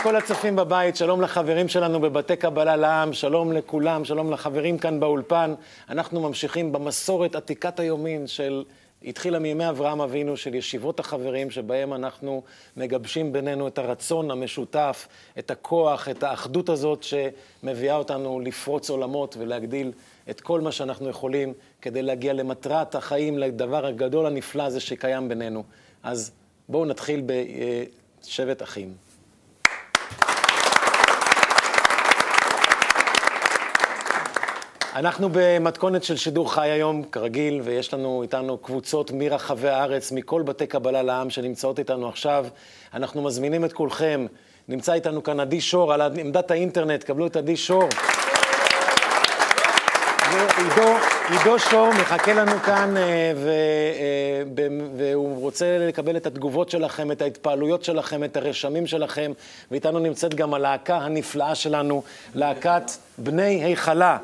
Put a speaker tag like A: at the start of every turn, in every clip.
A: לכל הצופים בבית, שלום לחברים שלנו בבתי קבלה לעם, שלום לכולם, שלום לחברים כאן באולפן. אנחנו ממשיכים במסורת עתיקת היומין של, התחילה מימי אברהם אבינו, של ישיבות החברים, שבהם אנחנו מגבשים בינינו את הרצון המשותף, את הכוח, את האחדות הזאת שמביאה אותנו לפרוץ עולמות ולהגדיל את כל מה שאנחנו יכולים כדי להגיע למטרת החיים, לדבר הגדול הנפלא הזה שקיים בינינו. אז בואו נתחיל בשבט אחים. אנחנו במתכונת של שידור חי היום, כרגיל, ויש לנו איתנו קבוצות מרחבי הארץ, מכל בתי קבלה לעם שנמצאות איתנו עכשיו. אנחנו מזמינים את כולכם. נמצא איתנו כאן עדי שור על עמדת האינטרנט, קבלו את עדי שור. ועידו, עידו שור מחכה לנו כאן, אה, אה, והוא רוצה לקבל את התגובות שלכם, את ההתפעלויות שלכם, את הרשמים שלכם, ואיתנו נמצאת גם הלהקה הנפלאה שלנו, להקת בני היכלה.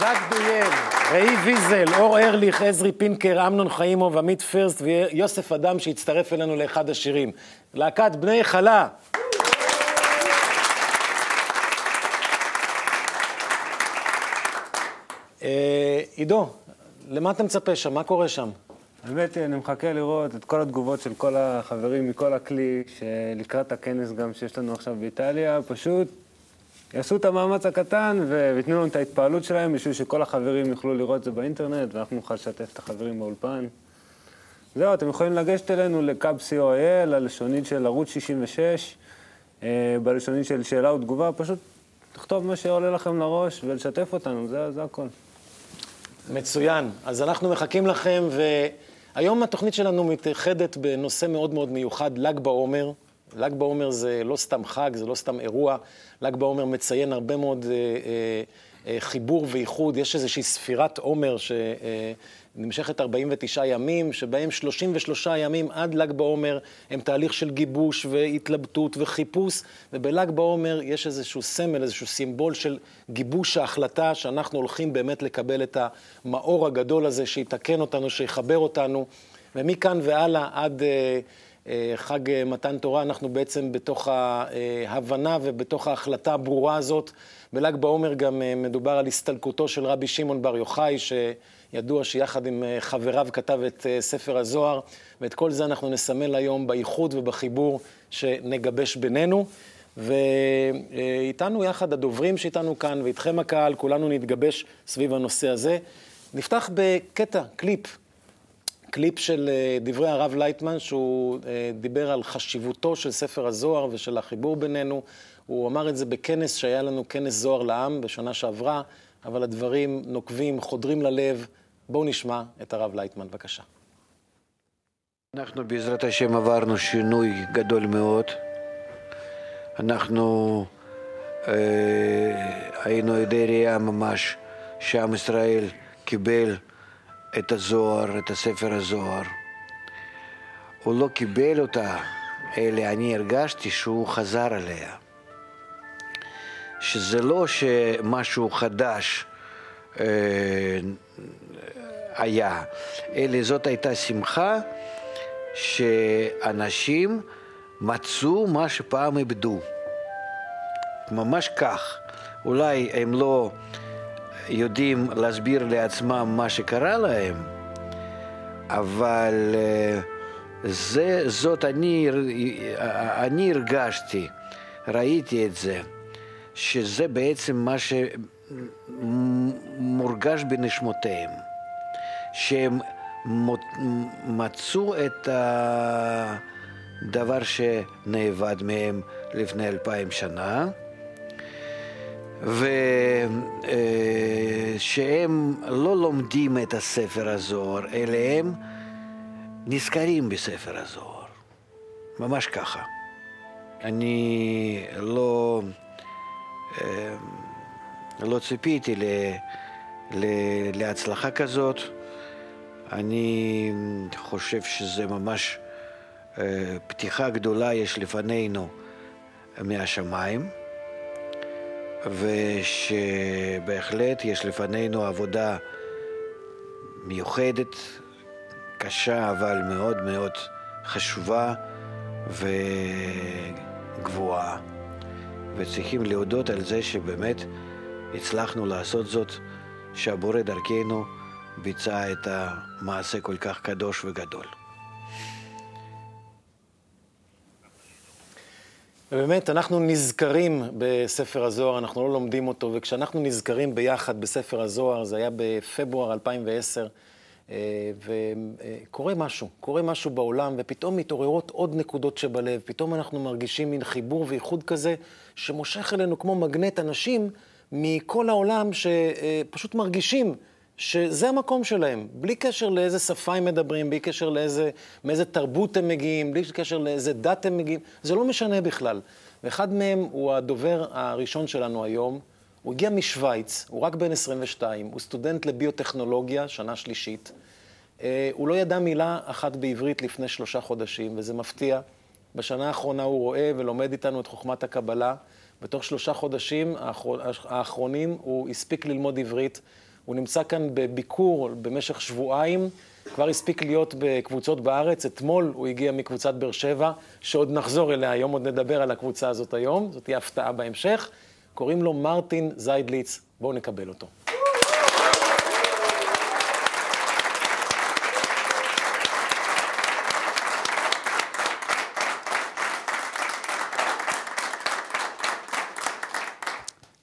A: ז'אק דויאל, ראי ויזל, אור ארליך, עזרי פינקר, אמנון חיימוב, עמית פרסט ויוסף אדם שהצטרף אלינו לאחד השירים. להקת בני היכלה. עידו, למה אתה מצפה שם? מה קורה שם?
B: האמת היא, אני מחכה לראות את כל התגובות של כל החברים מכל הכלי, שלקראת הכנס גם שיש לנו עכשיו באיטליה, פשוט יעשו את המאמץ הקטן וייתנו לנו את ההתפעלות שלהם בשביל שכל החברים יוכלו לראות את זה באינטרנט ואנחנו נוכל לשתף את החברים באולפן. זהו, אתם יכולים לגשת אלינו לקאב co.il, הלשונית של ערוץ 66, אה, בלשונית של שאלה ותגובה, פשוט תכתוב מה שעולה לכם לראש ולשתף אותנו, זה, זה הכל.
A: מצוין. אז אנחנו מחכים לכם, והיום התוכנית שלנו מתאחדת בנושא מאוד מאוד מיוחד, ל"ג בעומר. ל"ג בעומר זה לא סתם חג, זה לא סתם אירוע. ל"ג בעומר מציין הרבה מאוד אה, אה, חיבור ואיחוד. יש איזושהי ספירת עומר ש... אה, נמשכת 49 ימים, שבהם 33 ימים עד ל"ג בעומר הם תהליך של גיבוש והתלבטות וחיפוש, ובל"ג בעומר יש איזשהו סמל, איזשהו סימבול של גיבוש ההחלטה שאנחנו הולכים באמת לקבל את המאור הגדול הזה שיתקן אותנו, שיחבר אותנו, ומכאן והלאה עד... אה, אה, חג מתן תורה, אנחנו בעצם בתוך ההבנה ובתוך ההחלטה הברורה הזאת. בל"ג בעומר גם מדובר על הסתלקותו של רבי שמעון בר יוחאי, ש... ידוע שיחד עם אה, חבריו כתב את אה, ספר הזוהר, ואת כל זה אנחנו נסמל היום באיחוד ובחיבור שנגבש בינינו. ואיתנו יחד הדוברים שאיתנו כאן, ואיתכם הקהל, כולנו נתגבש סביב הנושא הזה. נפתח בקטע, קליפ, קליפ של אה, דברי הרב לייטמן, שהוא דיבר על חשיבותו של ספר הזוהר ושל החיבור בינינו. הוא אמר את זה בכנס שהיה לנו, כנס זוהר לעם, בשנה שעברה. אבל הדברים נוקבים, חודרים ללב. בואו נשמע את הרב לייטמן, בבקשה.
C: אנחנו בעזרת השם עברנו שינוי גדול מאוד. אנחנו אה, היינו עדי ראייה ממש שעם ישראל קיבל את הזוהר, את הספר הזוהר. הוא לא קיבל אותה, אלא אני הרגשתי שהוא חזר עליה. שזה לא שמשהו חדש אה, היה, אלא זאת הייתה שמחה שאנשים מצאו מה שפעם איבדו. ממש כך. אולי הם לא יודעים להסביר לעצמם מה שקרה להם, אבל אה, זה, זאת אני, אני הרגשתי, ראיתי את זה. שזה בעצם מה שמורגש בנשמותיהם, שהם מצאו את הדבר שנאבד מהם לפני אלפיים שנה, ושהם לא לומדים את הספר הזוהר, אלא הם נזכרים בספר הזוהר, ממש ככה. אני לא... אמ, לא ציפיתי ל, ל, להצלחה כזאת. אני חושב שזה ממש אה, פתיחה גדולה יש לפנינו מהשמיים, ושבהחלט יש לפנינו עבודה מיוחדת קשה, אבל מאוד מאוד חשובה וגבוהה. וצריכים להודות על זה שבאמת הצלחנו לעשות זאת, שהבורא דרכנו ביצע את המעשה כל כך קדוש וגדול.
A: ובאמת, אנחנו נזכרים בספר הזוהר, אנחנו לא לומדים אותו, וכשאנחנו נזכרים ביחד בספר הזוהר, זה היה בפברואר 2010, אה, וקורה משהו, קורה משהו בעולם, ופתאום מתעוררות עוד נקודות שבלב, פתאום אנחנו מרגישים מין חיבור ואיחוד כזה, שמושך אלינו כמו מגנט אנשים מכל העולם שפשוט מרגישים שזה המקום שלהם, בלי קשר לאיזה שפה הם מדברים, בלי קשר לאיזה, מאיזה תרבות הם מגיעים, בלי קשר לאיזה דת הם מגיעים, זה לא משנה בכלל. ואחד מהם הוא הדובר הראשון שלנו היום, הוא הגיע משוויץ, הוא רק בן 22, הוא סטודנט לביוטכנולוגיה, שנה שלישית. אה, הוא לא ידע מילה אחת בעברית לפני שלושה חודשים, וזה מפתיע. בשנה האחרונה הוא רואה ולומד איתנו את חוכמת הקבלה. בתוך שלושה חודשים האחרונים הוא הספיק ללמוד עברית. הוא נמצא כאן בביקור במשך שבועיים, כבר הספיק להיות בקבוצות בארץ. אתמול הוא הגיע מקבוצת באר שבע, שעוד נחזור אליה היום, עוד נדבר על הקבוצה הזאת היום, זאת תהיה הפתעה בהמשך. קוראים לו מרטין זיידליץ, בואו נקבל אותו.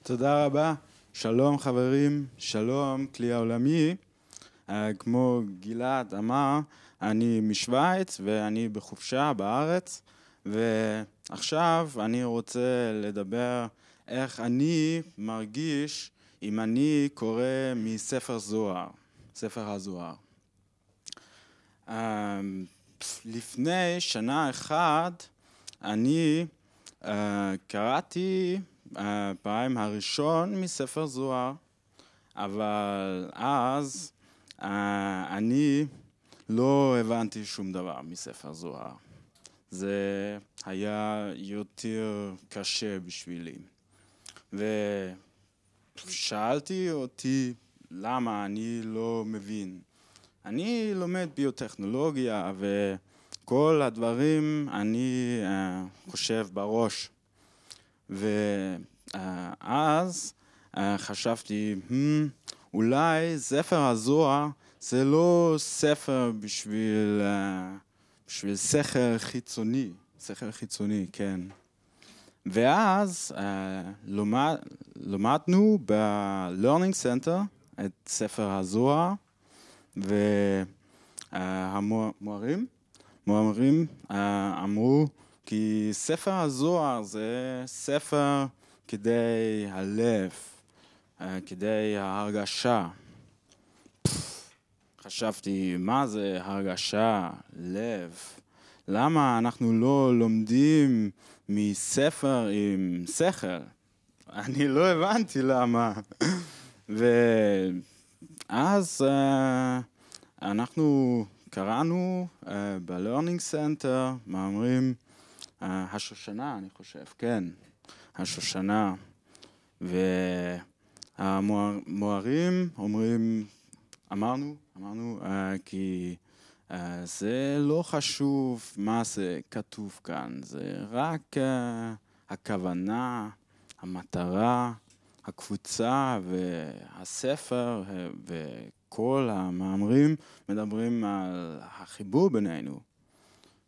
D: תודה רבה. שלום חברים, שלום כלי העולמי. Uh, כמו גלעד אמר, אני משוויץ ואני בחופשה בארץ, ועכשיו אני רוצה לדבר איך אני מרגיש אם אני קורא מספר זוהר, ספר הזוהר. Uh, לפני שנה אחת אני uh, קראתי הפעם הראשון מספר זוהר, אבל אז uh, אני לא הבנתי שום דבר מספר זוהר. זה היה יותר קשה בשבילי. ושאלתי אותי למה אני לא מבין. אני לומד ביוטכנולוגיה וכל הדברים אני uh, חושב בראש. ואז uh, חשבתי, hmm, אולי ספר הזוהר זה לא ספר בשביל, uh, בשביל שכל חיצוני, שכל חיצוני, כן. ואז uh, לומד, למדנו ב-learning center את ספר הזוהר, והמורים, מורים uh, אמרו כי ספר הזוהר זה ספר כדי הלב, uh, כדי ההרגשה. חשבתי, מה זה הרגשה, לב? למה אנחנו לא לומדים מספר עם שכל? אני לא הבנתי למה. ואז uh, אנחנו קראנו uh, ב-learning center מאמרים, uh, השושנה, אני חושב, כן, השושנה. והמוהרים אומרים, אמרנו, אמרנו, uh, כי Uh, זה לא חשוב מה זה כתוב כאן, זה רק uh, הכוונה, המטרה, הקבוצה והספר uh, וכל המאמרים מדברים על החיבור בינינו.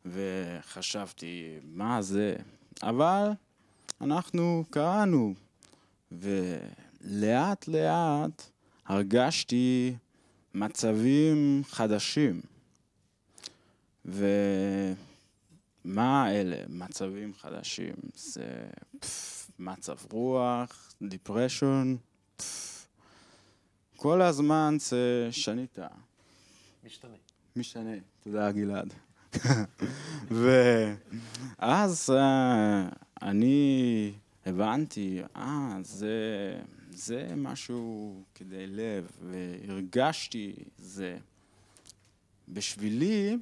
D: וחשבתי, מה זה? אבל אנחנו קראנו, ולאט לאט הרגשתי מצבים חדשים. ומה אלה מצבים חדשים? זה פף, מצב רוח, דיפרשון, פף. כל הזמן זה שניתה.
A: משתנה.
D: משתנה, תודה גלעד. ואז uh, אני הבנתי, אה, זה, זה משהו כדי לב, והרגשתי זה. בשבילי,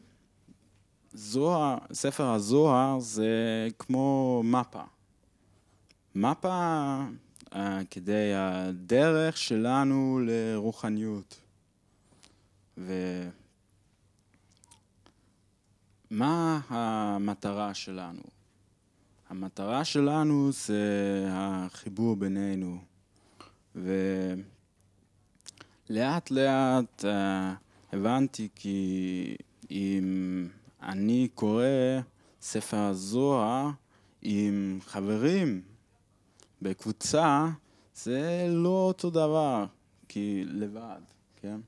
D: זוהר, ספר הזוהר זה כמו מפה. מפה uh, כדי הדרך שלנו לרוחניות. מה המטרה שלנו? המטרה שלנו זה החיבור בינינו. ולאט לאט uh, הבנתי כי אם אני קורא ספר הזוהר עם חברים בקבוצה, זה לא אותו דבר, כי לבד, כן?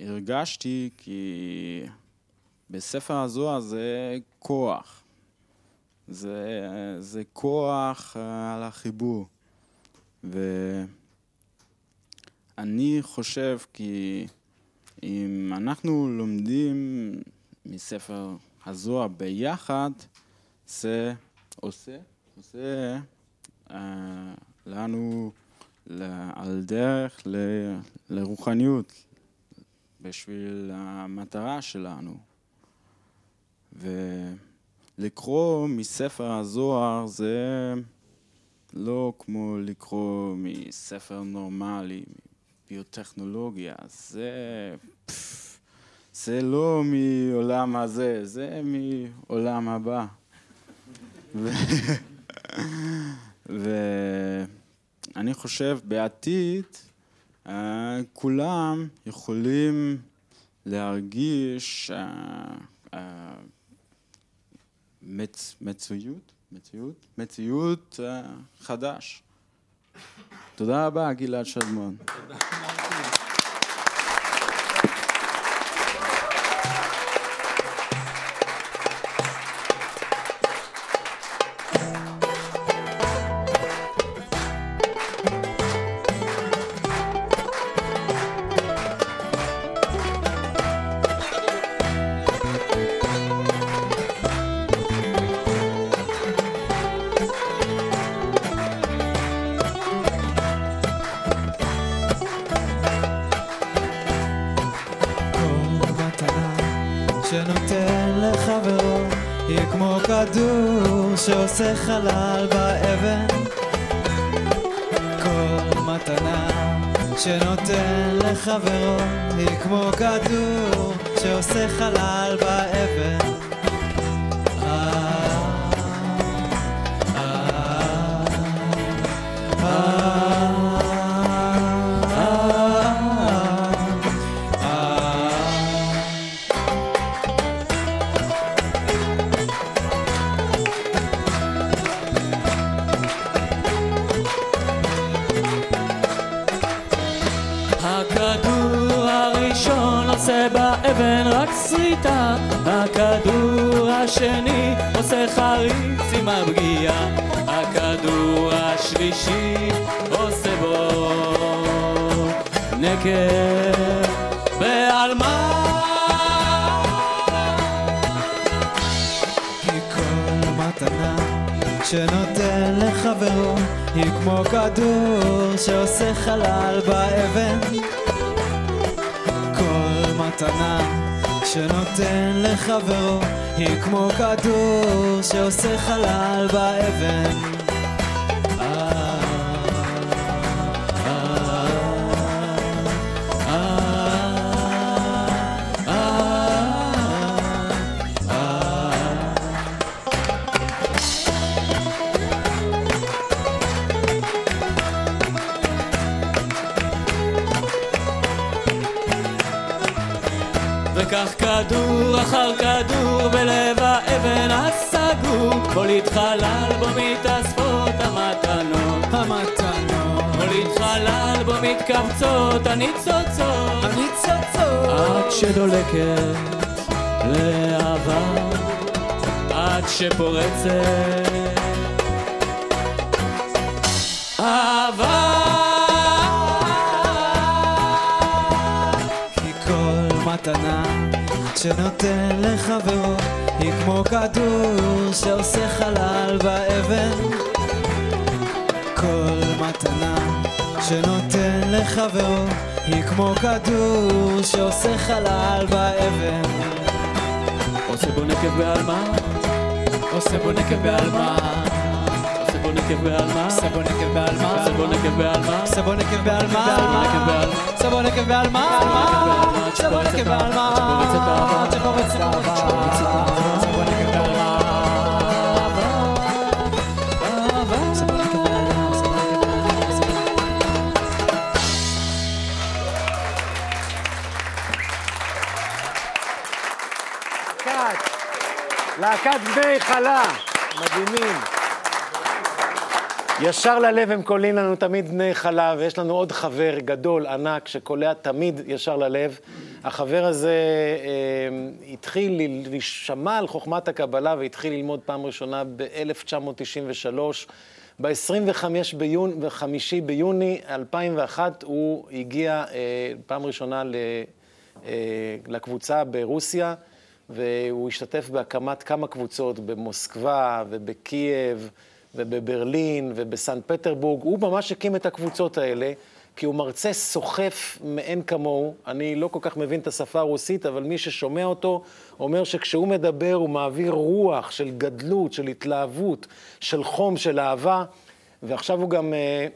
D: והרגשתי כי בספר הזוהר זה כוח. זה, זה כוח על החיבור. ואני חושב כי אם אנחנו לומדים מספר הזוהר ביחד, זה עושה, עושה אה, לנו על דרך ל, לרוחניות בשביל המטרה שלנו. ולקרוא מספר הזוהר זה לא כמו לקרוא מספר נורמלי, ביוטכנולוגיה, זה... זה לא מעולם הזה, זה מעולם הבא. ואני חושב בעתיד אה, כולם יכולים להרגיש אה, אה, מציאות, מציאות, מציאות חדש. תודה רבה, גלעד שדמון.
E: שעושה חלל באבן. כל מתנה שנותן לחברו היא כמו כדור שעושה חלל באבן שנותן לחברו היא כמו כדור שעושה חלל באבן. כל מתנה שנותן לחברו היא כמו כדור שעושה חלל באבן בולית חלל בו מתאספות המתנות. המתנות. בולית חלל בו מתקבצות הניצוצות. הניצוצות. עד שדולקת לעבר עד שפורצת אהבה. מתנה שנותן לחברו היא כמו כדור שעושה חלל באבן. כל מתנה שנותן לחברו היא כמו כדור שעושה חלל באבן. עושה בו נקב בעלמה עושה בו נקב בעלמה סבון נקב בעלמא,
F: סבון נקב בעלמא,
E: סבון נקב בעלמא,
F: סבון נקב בעלמא,
E: סבון נקב בעלמא,
F: סבון נקב בעלמא,
E: שפורצת אהבה,
F: שפורצת אהבה, סבון נקב בעלמא, סבון נקב בעלמא,
A: להקת בני חלה, מדהימים. ישר ללב הם קולעים לנו תמיד בני חלה, ויש לנו עוד חבר גדול, ענק, שקולע תמיד ישר ללב. החבר הזה אה, התחיל להישמע על חוכמת הקבלה והתחיל ללמוד פעם ראשונה ב-1993. ב-25 ביוני, ב-5 ביוני 2001 הוא הגיע אה, פעם ראשונה ל, אה, לקבוצה ברוסיה, והוא השתתף בהקמת כמה קבוצות במוסקבה ובקייב ובברלין ובסן פטרבורג. הוא ממש הקים את הקבוצות האלה, כי הוא מרצה סוחף מאין כמוהו. אני לא כל כך מבין את השפה הרוסית, אבל מי ששומע אותו אומר שכשהוא מדבר הוא מעביר רוח של גדלות, של התלהבות, של חום, של אהבה, ועכשיו הוא גם... אה,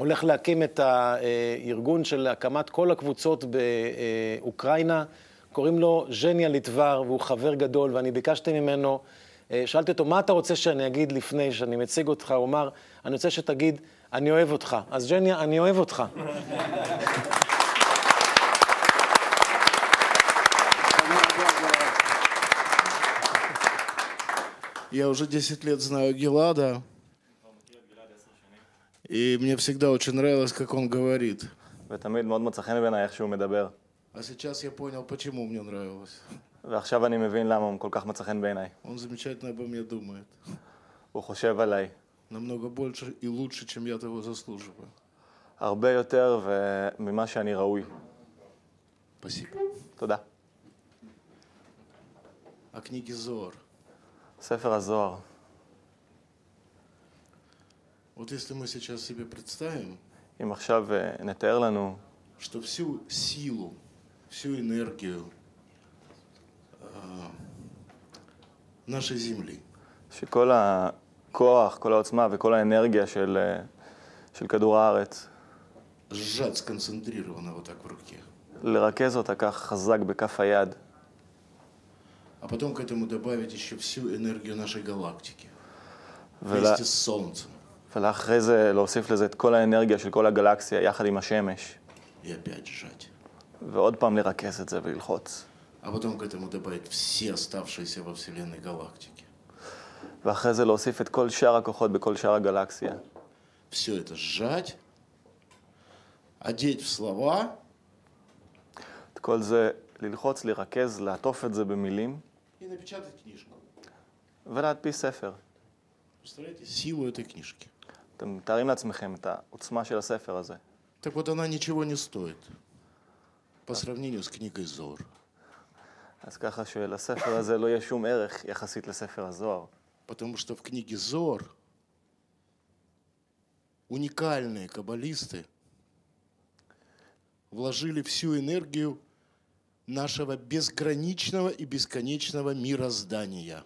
A: הולך להקים את הארגון של הקמת כל הקבוצות באוקראינה. קוראים לו ז'ניה ליטבר, והוא חבר גדול, ואני ביקשתי ממנו, שאלתי אותו, מה אתה רוצה שאני אגיד לפני שאני מציג אותך? הוא אמר, אני רוצה שתגיד, אני אוהב אותך. אז ז'ניה, אני אוהב אותך.
G: Я уже 10 лет знаю Гелада. И мне всегда очень нравилось, как он говорит.
H: ותמיד מאוד מוצא חן בעיניי איך שהוא מדבר.
G: А сейчас я понял, почему мне нравилось.
H: ועכשיו אני מבין למה הוא כל כך מצא חן בעיניי.
G: Он замечательно обо мне думает.
H: הוא חושב עליי
G: Намного больше и лучше, чем я того заслуживаю.
H: הרבה יותר ו- ממה שאני ראוי.
G: Спасибо.
H: תודה.
G: О книге Зор.
H: ספר הזוהר.
G: Вот если мы сейчас себе представим,
H: אם עכשיו אה, נתאר לנו
G: что всю силу, всю энергию а, нашей Земли,
H: שכל הכוח, כל העוצמה וכל האנרגיה של, אה, של כדור הארץ,
G: сжать сконцентрированно вот так в руке,
H: לרכז אותה כך חזק בכף היד,
G: а потом к этому добавить еще всю энергию нашей галактики
H: ולה,
G: вместе с Солнцем
H: ולאחרי זה להוסיף לזה את כל האנרגיה של כל הגלקסיה יחד עם השמש,
G: и опять сжать.
H: ועוד פעם לרכז את זה וללחוץ.
G: А потом к этому добавить все оставшиеся во Вселенной галактики.
H: ואחרי זה להוסיף את כל שאר הכוחות בכל שאר הגלקסיה.
G: Все это сжать, одеть в слова
H: את כל זה ללחוץ, לרכז, לעטוף את זה במילים
G: и напечатать книжку.
H: ולהדפיס ספר.
G: Представляете, силу этой книжки.
H: אתם מתארים לעצמכם את העוצמה של הספר הזה.
G: Так вот, она ничего не стоит по сравнению с книгой Зор.
H: אז каха שלספר הזה לא יהיה שום ערך יחסית לספר הזוהר.
G: Потому что в книге Зор уникальные каббалисты вложили всю энергию нашего безграничного и бесконечного мироздания.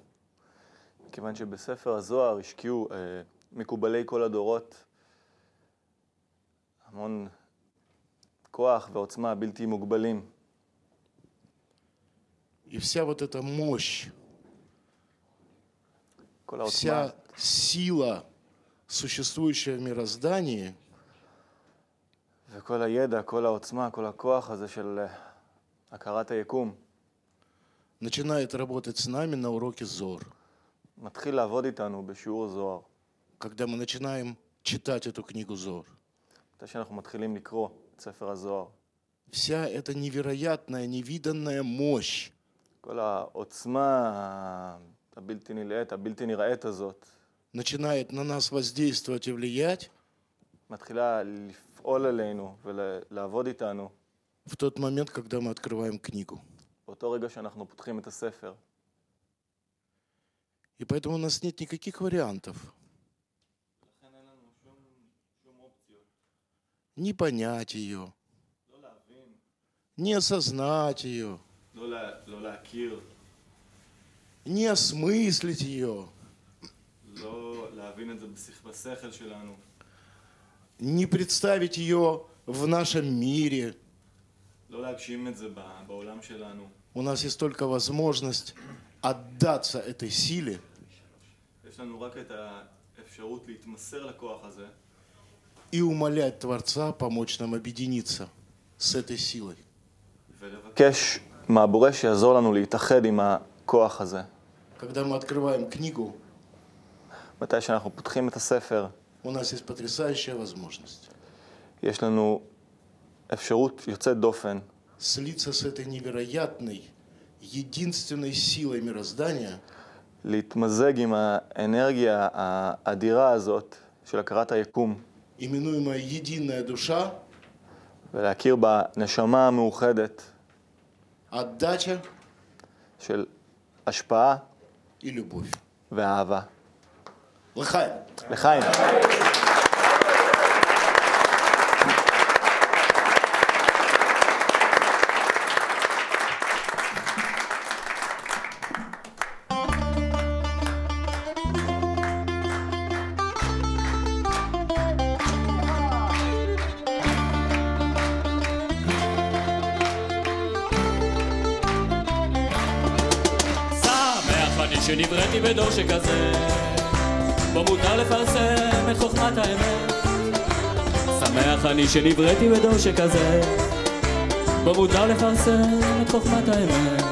H: כיוון שבספר הזוהר השקיעו אה, מקובלי כל הדורות המון כוח ועוצמה בלתי מוגבלים.
G: И вся вот эта мощь,
H: כל העוצמה,
G: вся сила, существующая в мироздании,
H: וכל הידע, כל העוצמה, כל הכוח הזה של אה, הכרת היקום,
G: начинает работать с нами на уроке Зор.
H: מתחיל לעבוד איתנו בשיעור זוהר.
G: Когда мы начинаем читать эту книгу Зор.
H: מתי שאנחנו מתחילים לקרוא את ספר הזוהר.
G: Вся эта невероятная, невиданная мощь,
H: כל העוצמה הבלתי נלאית, הבלתי נראית הזאת,
G: начинает на нас воздействовать и влиять
H: מתחילה לפעול עלינו ולעבוד איתנו
G: в тот момент, когда мы открываем книгу.
H: באותו רגע שאנחנו פותחים את הספר.
G: И поэтому у нас нет никаких вариантов. Не понять ее, не осознать ее,
H: לא, לה, לא להכיר,
G: не осмыслить ее,
H: לא להבין את זה בשכ- בשכל שלנו,
G: не представить ее в нашем мире.
H: לא להגשים את זה ב- בעולם שלנו.
G: У нас есть только возможность отдаться этой силе
H: יש לנו רק את האפשרות להתמסר לכוח הזה,
G: и умолять Творца помочь нам объединиться с этой силой.
H: ולבקש מהבורא שיעזור לנו להתאחד עם הכוח הזה.
G: Когда мы открываем книгу,
H: מתי שאנחנו פותחים את הספר,
G: у нас есть потрясающая возможность
H: יש לנו אפשרות יוצאת דופן
G: слиться с этой невероятной, единственной силой мироздания,
H: להתמזג עם האנרגיה האדירה הזאת של הכרת היקום
G: именуемая единая душа,
H: ולהכיר בנשמה המאוחדת
G: отдача
H: של השפעה
G: и любовь.
H: ואהבה.
G: Лыхаем.
H: לחיים.
F: בדור שכזה בו מותר לפרסם את חוכמת האמת. שמח אני שנבראתי בדור שכזה בו מותר לפרסם את חוכמת האמת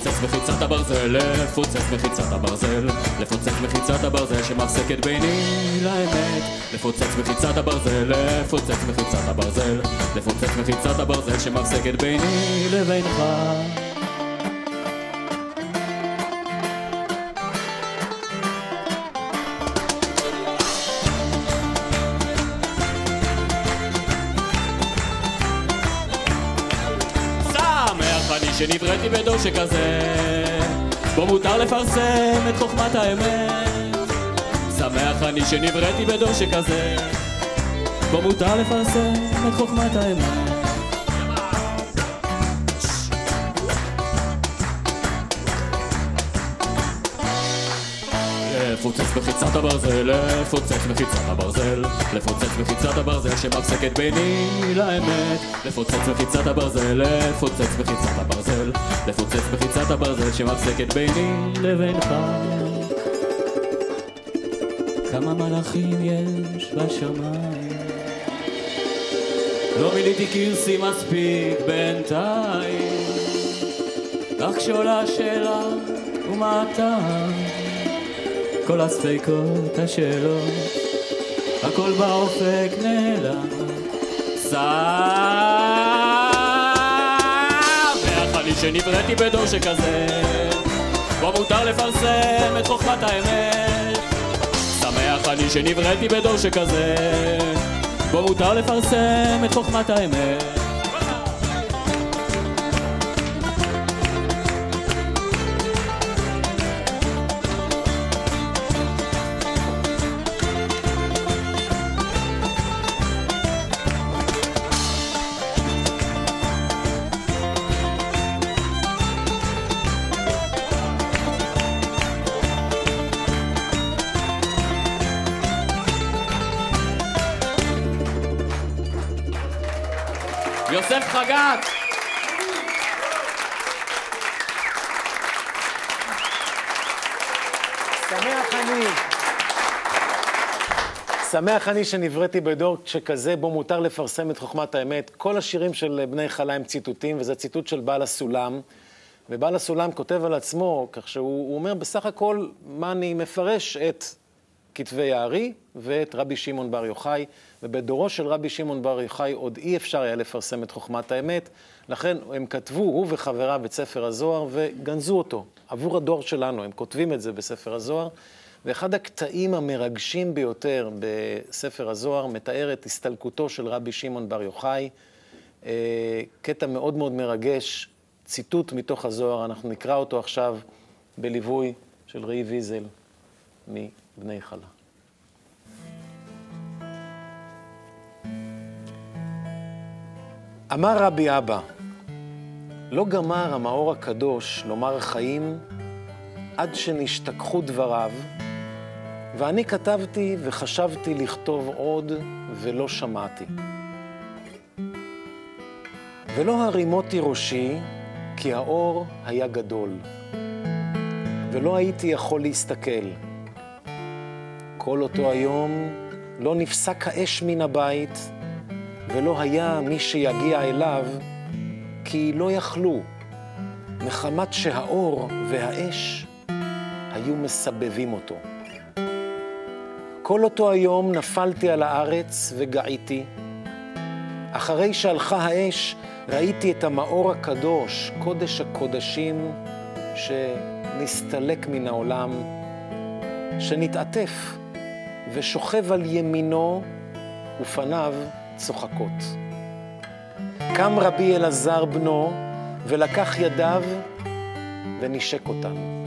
F: לפוצץ מחיצת הברזל, לפוצץ מחיצת הברזל, לפוצץ מחיצת הברזל שמחזקת ביני לאמת. לפוצץ מחיצת הברזל, לפוצץ מחיצת הברזל, לפוצץ מחיצת הברזל שמחזקת ביני לבינך. שנבראתי בדור שכזה בו מותר לפרסם את חוכמת האמת. שמח אני שנבראתי בדור שכזה בו מותר לפרסם את חוכמת האמת לפוצץ מחיצת הברזל, לפוצץ מחיצת הברזל, לפוצץ מחיצת הברזל שמחזקת ביני לאמת. לפוצץ מחיצת הברזל, לפוצץ מחיצת הברזל, לפוצץ מחיצת הברזל שמחזקת ביני לבינך. כמה מלאכים יש בשמיים? לא מילאתי כרסי מספיק בינתיים, אך כשעולה השאלה הטעם? כל הספקות, השאלות, הכל באופק נעלם. שמח אני שנבראתי בדור שכזה, בו מותר לפרסם את חוכמת האמת. שמח אני שנבראתי בדור שכזה, בו מותר לפרסם את חוכמת האמת.
A: שמח אני שנבראתי בדור שכזה בו מותר לפרסם את חוכמת האמת. כל השירים של בני חלה הם ציטוטים, וזה ציטוט של בעל הסולם. ובעל הסולם כותב על עצמו, כך שהוא הוא אומר בסך הכל מה אני מפרש את כתבי הארי ואת רבי שמעון בר יוחאי, ובדורו של רבי שמעון בר יוחאי עוד אי אפשר היה לפרסם את חוכמת האמת, לכן הם כתבו, הוא וחבריו, את ספר הזוהר וגנזו אותו. עבור הדור שלנו, הם כותבים את זה בספר הזוהר, ואחד הקטעים המרגשים ביותר בספר הזוהר מתאר את הסתלקותו של רבי שמעון בר יוחאי. אה, קטע מאוד מאוד מרגש, ציטוט מתוך הזוהר, אנחנו נקרא אותו עכשיו בליווי של ראי ויזל מבני חלה. אמר רבי אבא, לא גמר המאור הקדוש לומר חיים עד שנשתכחו דבריו, ואני כתבתי וחשבתי לכתוב עוד ולא שמעתי. ולא הרימותי ראשי, כי האור היה גדול, ולא הייתי יכול להסתכל. כל אותו היום לא נפסק האש מן הבית, ולא היה מי שיגיע אליו, כי לא יכלו, מחמת שהאור והאש היו מסבבים אותו. כל אותו היום נפלתי על הארץ וגעיתי. אחרי שהלכה האש, ראיתי את המאור הקדוש, קודש הקודשים, שנסתלק מן העולם, שנתעטף ושוכב על ימינו ופניו צוחקות. קם רבי אלעזר בנו ולקח ידיו ונשק אותם.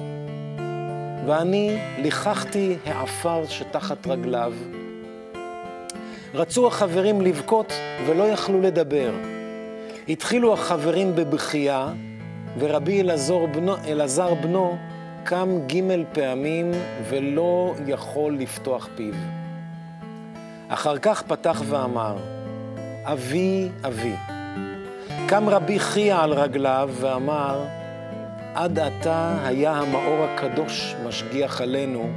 A: ואני ליחכתי העפר שתחת רגליו. רצו החברים לבכות ולא יכלו לדבר. התחילו החברים בבכייה, ורבי אלעזר בנו, אלעזר בנו קם ג' פעמים ולא יכול לפתוח פיו. אחר כך פתח ואמר, אבי, אבי. קם רבי חייא על רגליו ואמר, עד עתה היה המאור הקדוש משגיח עלינו,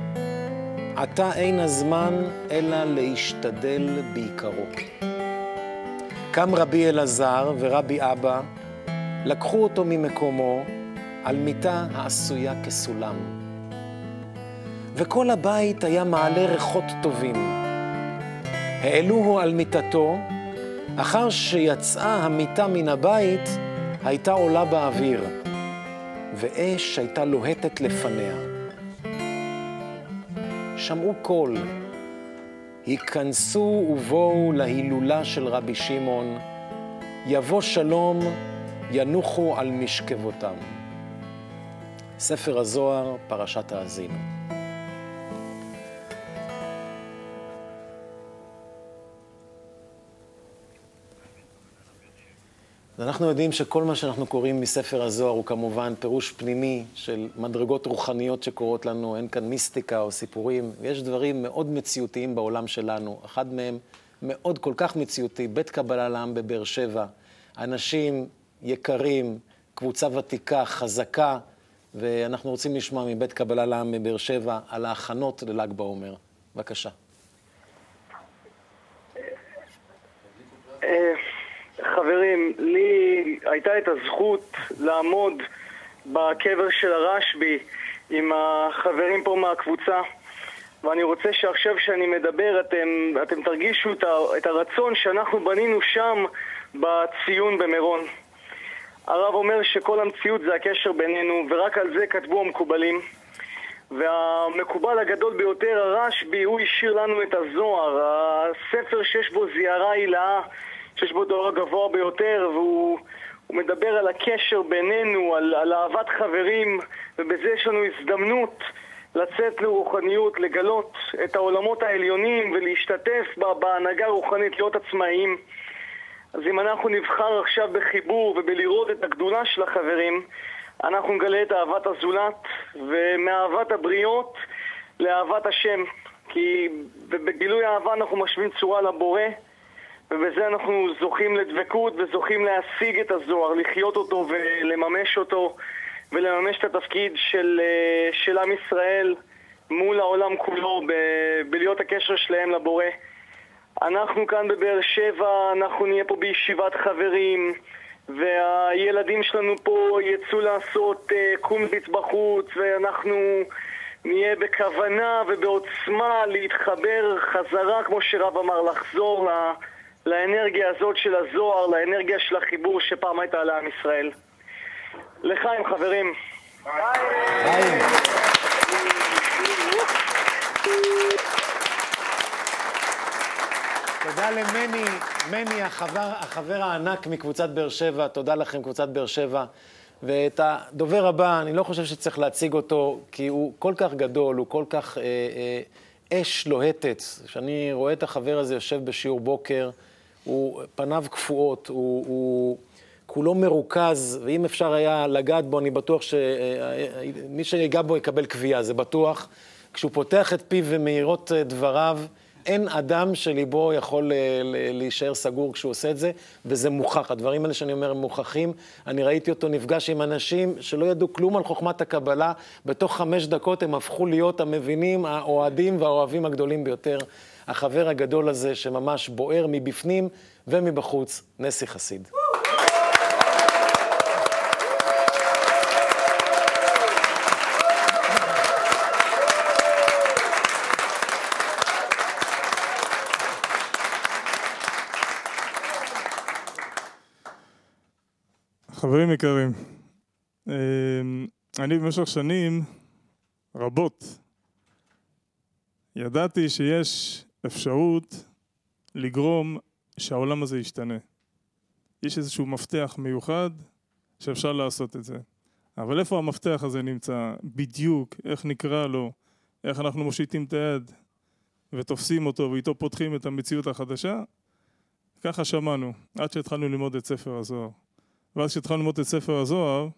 A: עתה אין הזמן אלא להשתדל בעיקרו. קם רבי אלעזר ורבי אבא, לקחו אותו ממקומו על מיטה העשויה כסולם. וכל הבית היה מעלה ריחות טובים. העלוהו על מיטתו, אחר שיצאה המיטה מן הבית, הייתה עולה באוויר, ואש הייתה לוהטת לפניה. שמעו קול, היכנסו ובואו להילולה של רבי שמעון, יבוא שלום, ינוחו על משכבותם. ספר הזוהר, פרשת האזינו. אנחנו יודעים שכל מה שאנחנו קוראים מספר הזוהר הוא כמובן פירוש פנימי של מדרגות רוחניות שקורות לנו, אין כאן מיסטיקה או סיפורים, ויש דברים מאוד מציאותיים בעולם שלנו. אחד מהם מאוד כל כך מציאותי, בית קבלה לעם בבאר שבע, אנשים יקרים, קבוצה ותיקה, חזקה, ואנחנו רוצים לשמוע מבית קבלה לעם בבאר שבע על ההכנות לל"ג בעומר. בבקשה.
I: חברים, לי הייתה את הזכות לעמוד בקבר של הרשב"י עם החברים פה מהקבוצה ואני רוצה שעכשיו שאני מדבר אתם, אתם תרגישו את, ה, את הרצון שאנחנו בנינו שם בציון במירון. הרב אומר שכל המציאות זה הקשר בינינו ורק על זה כתבו המקובלים והמקובל הגדול ביותר, הרשב"י, הוא השאיר לנו את הזוהר, הספר שיש בו זיערה הילאה שיש בו דור הגבוה ביותר, והוא מדבר על הקשר בינינו, על, על אהבת חברים, ובזה יש לנו הזדמנות לצאת לרוחניות, לגלות את העולמות העליונים ולהשתתף בהנהגה הרוחנית, להיות עצמאיים. אז אם אנחנו נבחר עכשיו בחיבור ובלראות את הגדולה של החברים, אנחנו נגלה את אהבת הזולת, ומאהבת הבריות לאהבת השם. כי בגילוי אהבה אנחנו משווים צורה לבורא, ובזה אנחנו זוכים לדבקות וזוכים להשיג את הזוהר, לחיות אותו ולממש אותו ולממש את התפקיד של, אה, של עם ישראל מול העולם כולו, ב- בלהיות הקשר שלהם לבורא. אנחנו כאן בבאר שבע, אנחנו נהיה פה בישיבת חברים, והילדים שלנו פה יצאו לעשות uh, קומזיץ בחוץ, ואנחנו נהיה בכוונה ובעוצמה להתחבר חזרה, כמו שרב אמר, לחזור ל... לאנרגיה הזאת של הזוהר, לאנרגיה של החיבור שפעם הייתה לעם ישראל. לחיים, חברים.
A: חיים. תודה למני, מני, החבר, החבר הענק מקבוצת באר שבע, תודה לכם, קבוצת באר שבע. ואת הדובר הבא, אני לא חושב שצריך להציג אותו, כי הוא כל כך גדול, הוא כל כך אה, אה, אש לוהטת. כשאני רואה את החבר הזה יושב בשיעור בוקר, הוא, פניו קפואות, הוא, הוא כולו מרוכז, ואם אפשר היה לגעת בו, אני בטוח שמי שיגע בו יקבל קביעה, זה בטוח. כשהוא פותח את פיו ומאירות אה, דבריו, אין אדם שליבו יכול אה, להישאר סגור כשהוא עושה את זה, וזה מוכח. הדברים האלה שאני אומר הם מוכחים. אני ראיתי אותו נפגש עם אנשים שלא ידעו כלום על חוכמת הקבלה, בתוך חמש דקות הם הפכו להיות המבינים, האוהדים והאוהבים הגדולים ביותר. החבר הגדול הזה שממש בוער מבפנים ומבחוץ, נסי חסיד.
J: חברים יקרים, אמ, אני במשך שנים רבות ידעתי שיש אפשרות לגרום שהעולם הזה ישתנה. יש איזשהו מפתח מיוחד שאפשר לעשות את זה. אבל איפה המפתח הזה נמצא? בדיוק, איך נקרא לו, איך אנחנו מושיטים את היד ותופסים אותו ואיתו פותחים את המציאות החדשה? ככה שמענו, עד שהתחלנו ללמוד את ספר הזוהר. ואז כשהתחלנו ללמוד את ספר הזוהר,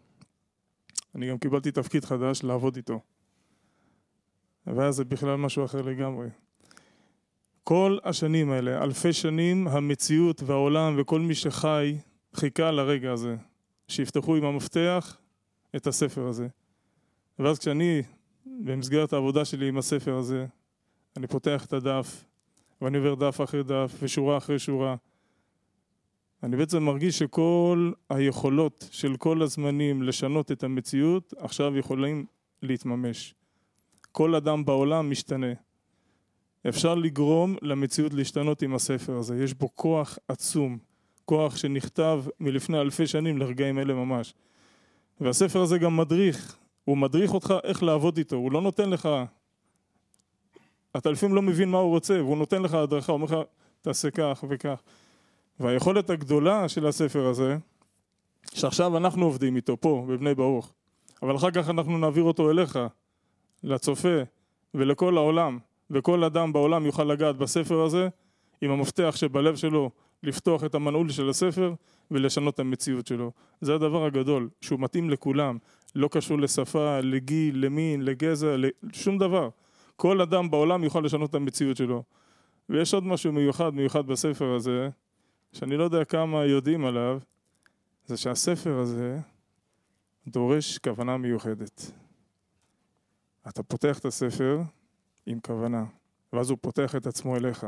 J: אני גם קיבלתי תפקיד חדש לעבוד איתו. ואז זה בכלל משהו אחר לגמרי. כל השנים האלה, אלפי שנים, המציאות והעולם וכל מי שחי חיכה לרגע הזה, שיפתחו עם המפתח את הספר הזה. ואז כשאני, במסגרת העבודה שלי עם הספר הזה, אני פותח את הדף, ואני עובר דף אחרי דף, ושורה אחרי שורה, אני בעצם מרגיש שכל היכולות של כל הזמנים לשנות את המציאות עכשיו יכולים להתממש. כל אדם בעולם משתנה. אפשר לגרום למציאות להשתנות עם הספר הזה. יש בו כוח עצום, כוח שנכתב מלפני אלפי שנים לרגעים אלה ממש. והספר הזה גם מדריך, הוא מדריך אותך איך לעבוד איתו, הוא לא נותן לך... אתה לפעמים לא מבין מה הוא רוצה, והוא נותן לך הדרכה, הוא אומר לך, תעשה כך וכך. והיכולת הגדולה של הספר הזה, שעכשיו אנחנו עובדים איתו פה, בבני ברוך, אבל אחר כך אנחנו נעביר אותו אליך, לצופה ולכל העולם, וכל אדם בעולם יוכל לגעת בספר הזה עם המפתח שבלב שלו לפתוח את המנעול של הספר ולשנות את המציאות שלו. זה הדבר הגדול, שהוא מתאים לכולם, לא קשור לשפה, לגיל, למין, לגזע, לשום דבר. כל אדם בעולם יוכל לשנות את המציאות שלו. ויש עוד משהו מיוחד מיוחד בספר הזה, שאני לא יודע כמה יודעים עליו, זה שהספר הזה דורש כוונה מיוחדת. אתה פותח את הספר עם כוונה, ואז הוא פותח את עצמו אליך.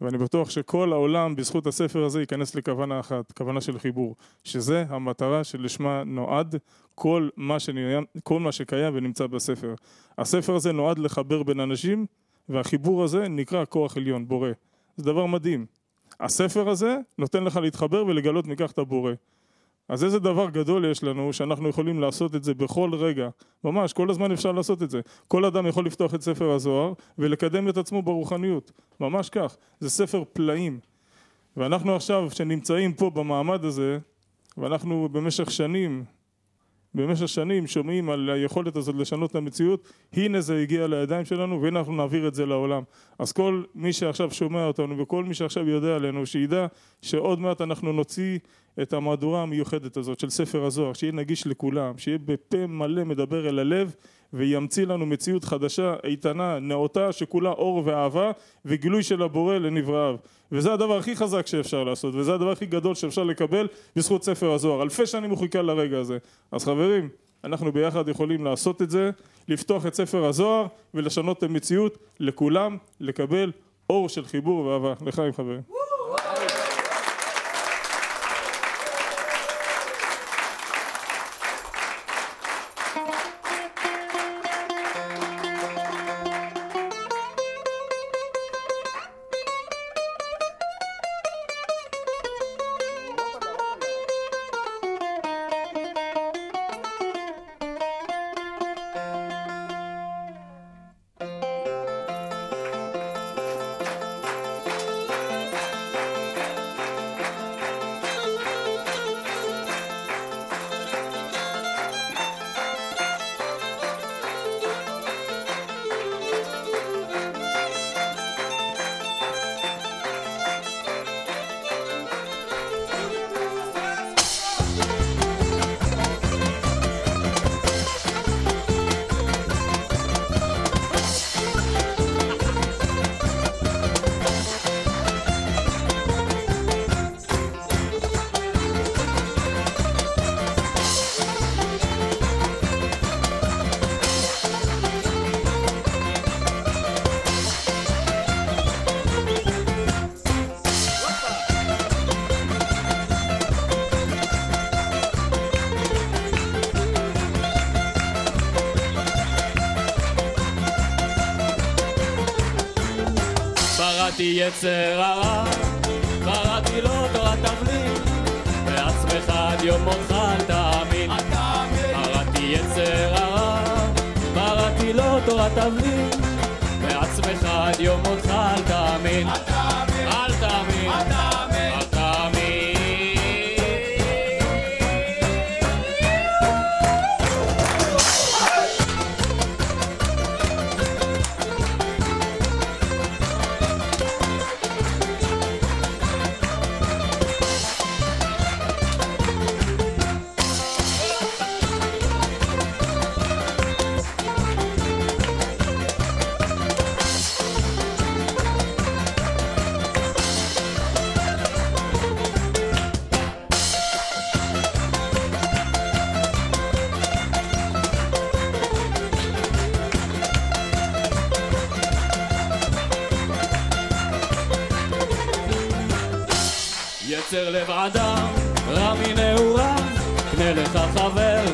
J: ואני בטוח שכל העולם בזכות הספר הזה ייכנס לכוונה אחת, כוונה של חיבור, שזה המטרה שלשמה נועד כל מה, שנהיה, כל מה שקיים ונמצא בספר. הספר הזה נועד לחבר בין אנשים, והחיבור הזה נקרא כוח עליון, בורא. זה דבר מדהים. הספר הזה נותן לך להתחבר ולגלות מכך את הבורא. אז איזה דבר גדול יש לנו שאנחנו יכולים לעשות את זה בכל רגע. ממש, כל הזמן אפשר לעשות את זה. כל אדם יכול לפתוח את ספר הזוהר ולקדם את עצמו ברוחניות. ממש כך. זה ספר פלאים. ואנחנו עכשיו, שנמצאים פה במעמד הזה, ואנחנו במשך שנים במשך שנים שומעים על היכולת הזאת לשנות את המציאות, הנה זה הגיע לידיים שלנו והנה אנחנו נעביר את זה לעולם. אז כל מי שעכשיו שומע אותנו וכל מי שעכשיו יודע עלינו, שידע שעוד מעט אנחנו נוציא את המהדורה המיוחדת הזאת של ספר הזוהר, שיהיה נגיש לכולם, שיהיה בפה מלא מדבר אל הלב וימציא לנו מציאות חדשה, איתנה, נאותה, שכולה אור ואהבה וגילוי של הבורא לנבראיו. וזה הדבר הכי חזק שאפשר לעשות, וזה הדבר הכי גדול שאפשר לקבל בזכות ספר הזוהר. אלפי שנים הוא חיכה לרגע הזה. אז חברים, אנחנו ביחד יכולים לעשות את זה, לפתוח את ספר הזוהר ולשנות את המציאות לכולם, לקבל אור של חיבור ואהבה. לחיים חברים.
F: בראתי יצר לב אדם, רע מנעורה, קנה לך חבר,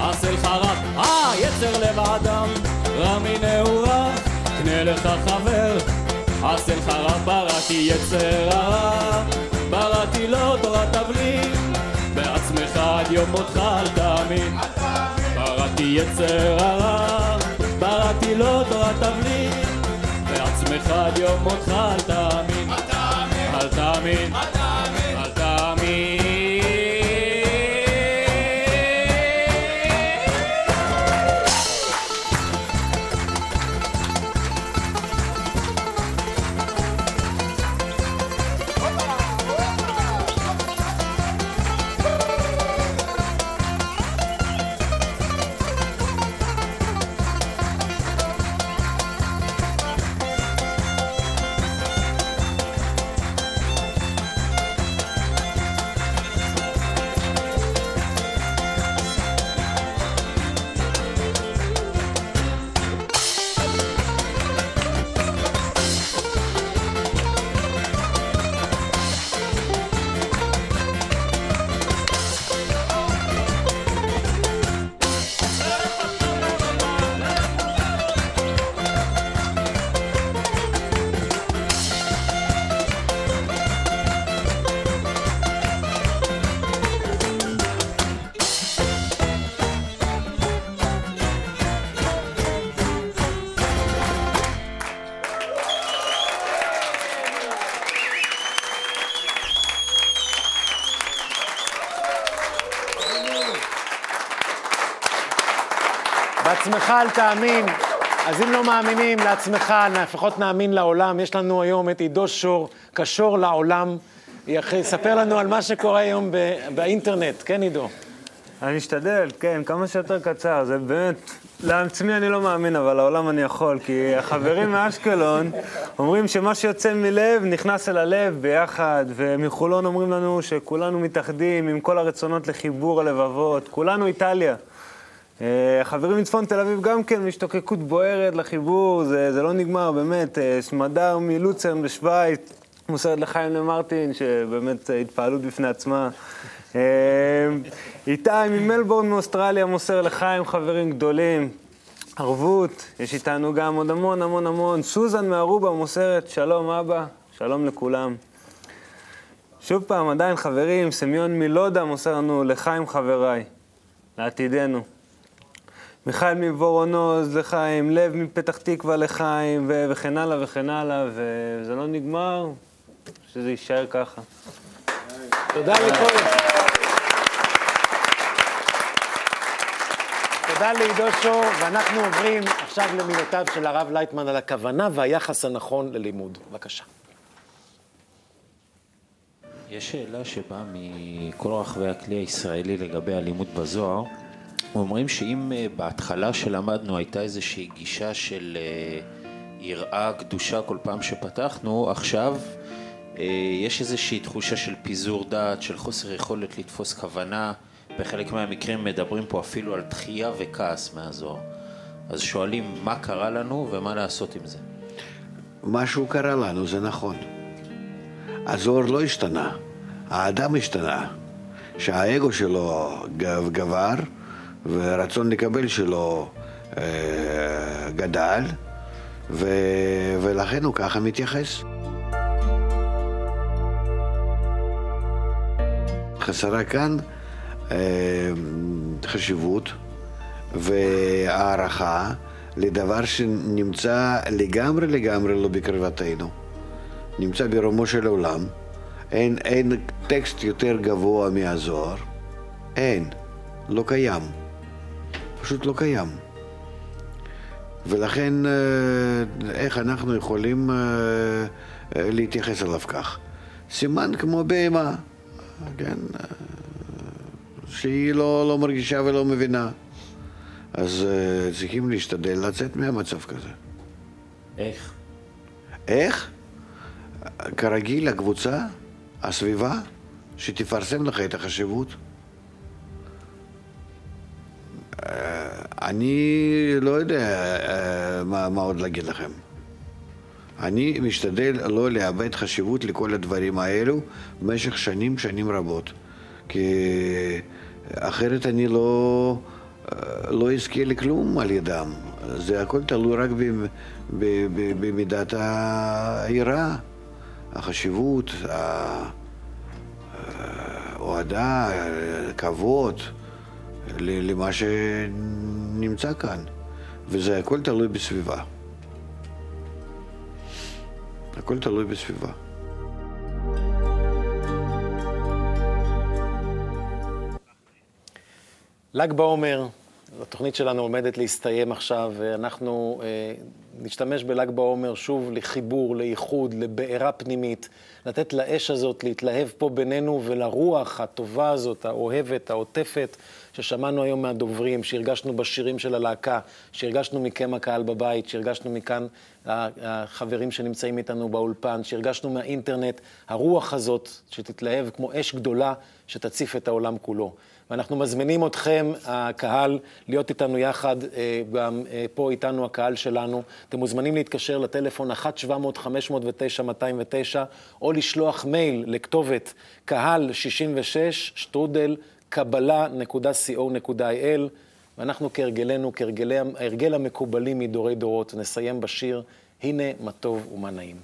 F: עשה לך רע. אה, יצר לב אדם, רע מנעורה, קנה לך חבר, עשה לך רע. בראתי יצר הרע, בראתי לו תורת תבלין, בעצמך עד יום מותך אל תאמין. בראתי יצר הרע, בראתי לו תורת תבלין, בעצמך עד יום מותך אל תאמין. אל תאמין. אל תאמין.
A: אז אם לא מאמינים לעצמך, לפחות נאמין לעולם. יש לנו היום את עידו שור, קשור לעולם. יספר לנו על מה שקורה היום באינטרנט. כן, עידו?
B: אני אשתדל, כן, כמה שיותר קצר. זה באמת, לעצמי אני לא מאמין, אבל לעולם אני יכול. כי החברים מאשקלון אומרים שמה שיוצא מלב נכנס אל הלב ביחד, ומחולון אומרים לנו שכולנו מתאחדים עם כל הרצונות לחיבור הלבבות. כולנו איטליה. אה, החברים מצפון תל אביב גם כן, השתוקקות בוערת לחיבור, זה, זה לא נגמר, באמת. אה, סמדר מלוצרן בשוויץ, מוסרת לחיים למרטין, שבאמת אה, התפעלות בפני עצמה. אה, איתי ממלבורן מאוסטרליה מוסר לחיים, חברים גדולים. ערבות, יש איתנו גם עוד המון המון המון. סוזן מארובה מוסרת, שלום אבא, שלום לכולם. שוב פעם, עדיין חברים, סמיון מלודה מוסר לנו לחיים חבריי, לעתידנו. מיכאל מוורונוז לחיים, לב מפתח תקווה לחיים, ו- וכן הלאה וכן הלאה, וזה לא נגמר, שזה יישאר ככה.
A: תודה לכל... תודה לעידו שור, ואנחנו עוברים עכשיו למילותיו של הרב לייטמן על הכוונה והיחס הנכון ללימוד. בבקשה.
K: יש שאלה שבאה מכל רחבי הכלי הישראלי לגבי הלימוד בזוהר. אומרים שאם אה, בהתחלה שלמדנו הייתה איזושהי גישה של אה, יראה קדושה כל פעם שפתחנו, עכשיו אה, יש איזושהי תחושה של פיזור דעת, של חוסר יכולת לתפוס כוונה. בחלק מהמקרים מדברים פה אפילו על דחייה וכעס מהזוהר. אז שואלים מה קרה לנו ומה לעשות עם זה.
C: משהו קרה לנו, זה נכון. הזוהר לא השתנה, האדם השתנה. שהאגו שלו גב- גבר והרצון לקבל שלו אה, גדל, ו, ולכן הוא ככה מתייחס. חסרה כאן אה, חשיבות והערכה לדבר שנמצא לגמרי לגמרי לא בקרבתנו, נמצא ברומו של עולם. אין, אין טקסט יותר גבוה מהזוהר. אין, לא קיים. פשוט לא קיים. ולכן, אה, איך אנחנו יכולים אה, אה, להתייחס אליו כך? סימן כמו בהמה, כן? שהיא לא, לא מרגישה ולא מבינה. אז צריכים להשתדל לצאת מהמצב כזה.
K: איך?
C: איך? כרגיל, הקבוצה, הסביבה, שתפרסם לך את החשיבות. אני לא יודע מה, מה עוד להגיד לכם. אני משתדל לא לאבד חשיבות לכל הדברים האלו במשך שנים, שנים רבות. כי אחרת אני לא, לא אזכה לכלום על ידם. זה הכל תלוי רק במידת היראה, החשיבות, האוהדה, הכבוד. למה שנמצא כאן, וזה הכל תלוי בסביבה. הכל תלוי בסביבה.
A: ל"ג בעומר, התוכנית שלנו עומדת להסתיים עכשיו, ואנחנו אה, נשתמש בל"ג בעומר שוב לחיבור, לאיחוד, לבעירה פנימית, לתת לאש הזאת להתלהב פה בינינו ולרוח הטובה הזאת, האוהבת, העוטפת, ששמענו היום מהדוברים, שהרגשנו בשירים של הלהקה, שהרגשנו מכם הקהל בבית, שהרגשנו מכאן החברים שנמצאים איתנו באולפן, שהרגשנו מהאינטרנט, הרוח הזאת שתתלהב כמו אש גדולה שתציף את העולם כולו. ואנחנו מזמינים אתכם, הקהל, להיות איתנו יחד, אה, גם אה, פה איתנו הקהל שלנו. אתם מוזמנים להתקשר לטלפון 1-700-509-209, או לשלוח מייל לכתובת קהל 66, שטרודל, קבלה.co.il, ואנחנו כהרגלנו, כהרגלי המקובלים מדורי דורות, נסיים בשיר "הנה מה טוב ומה נעים".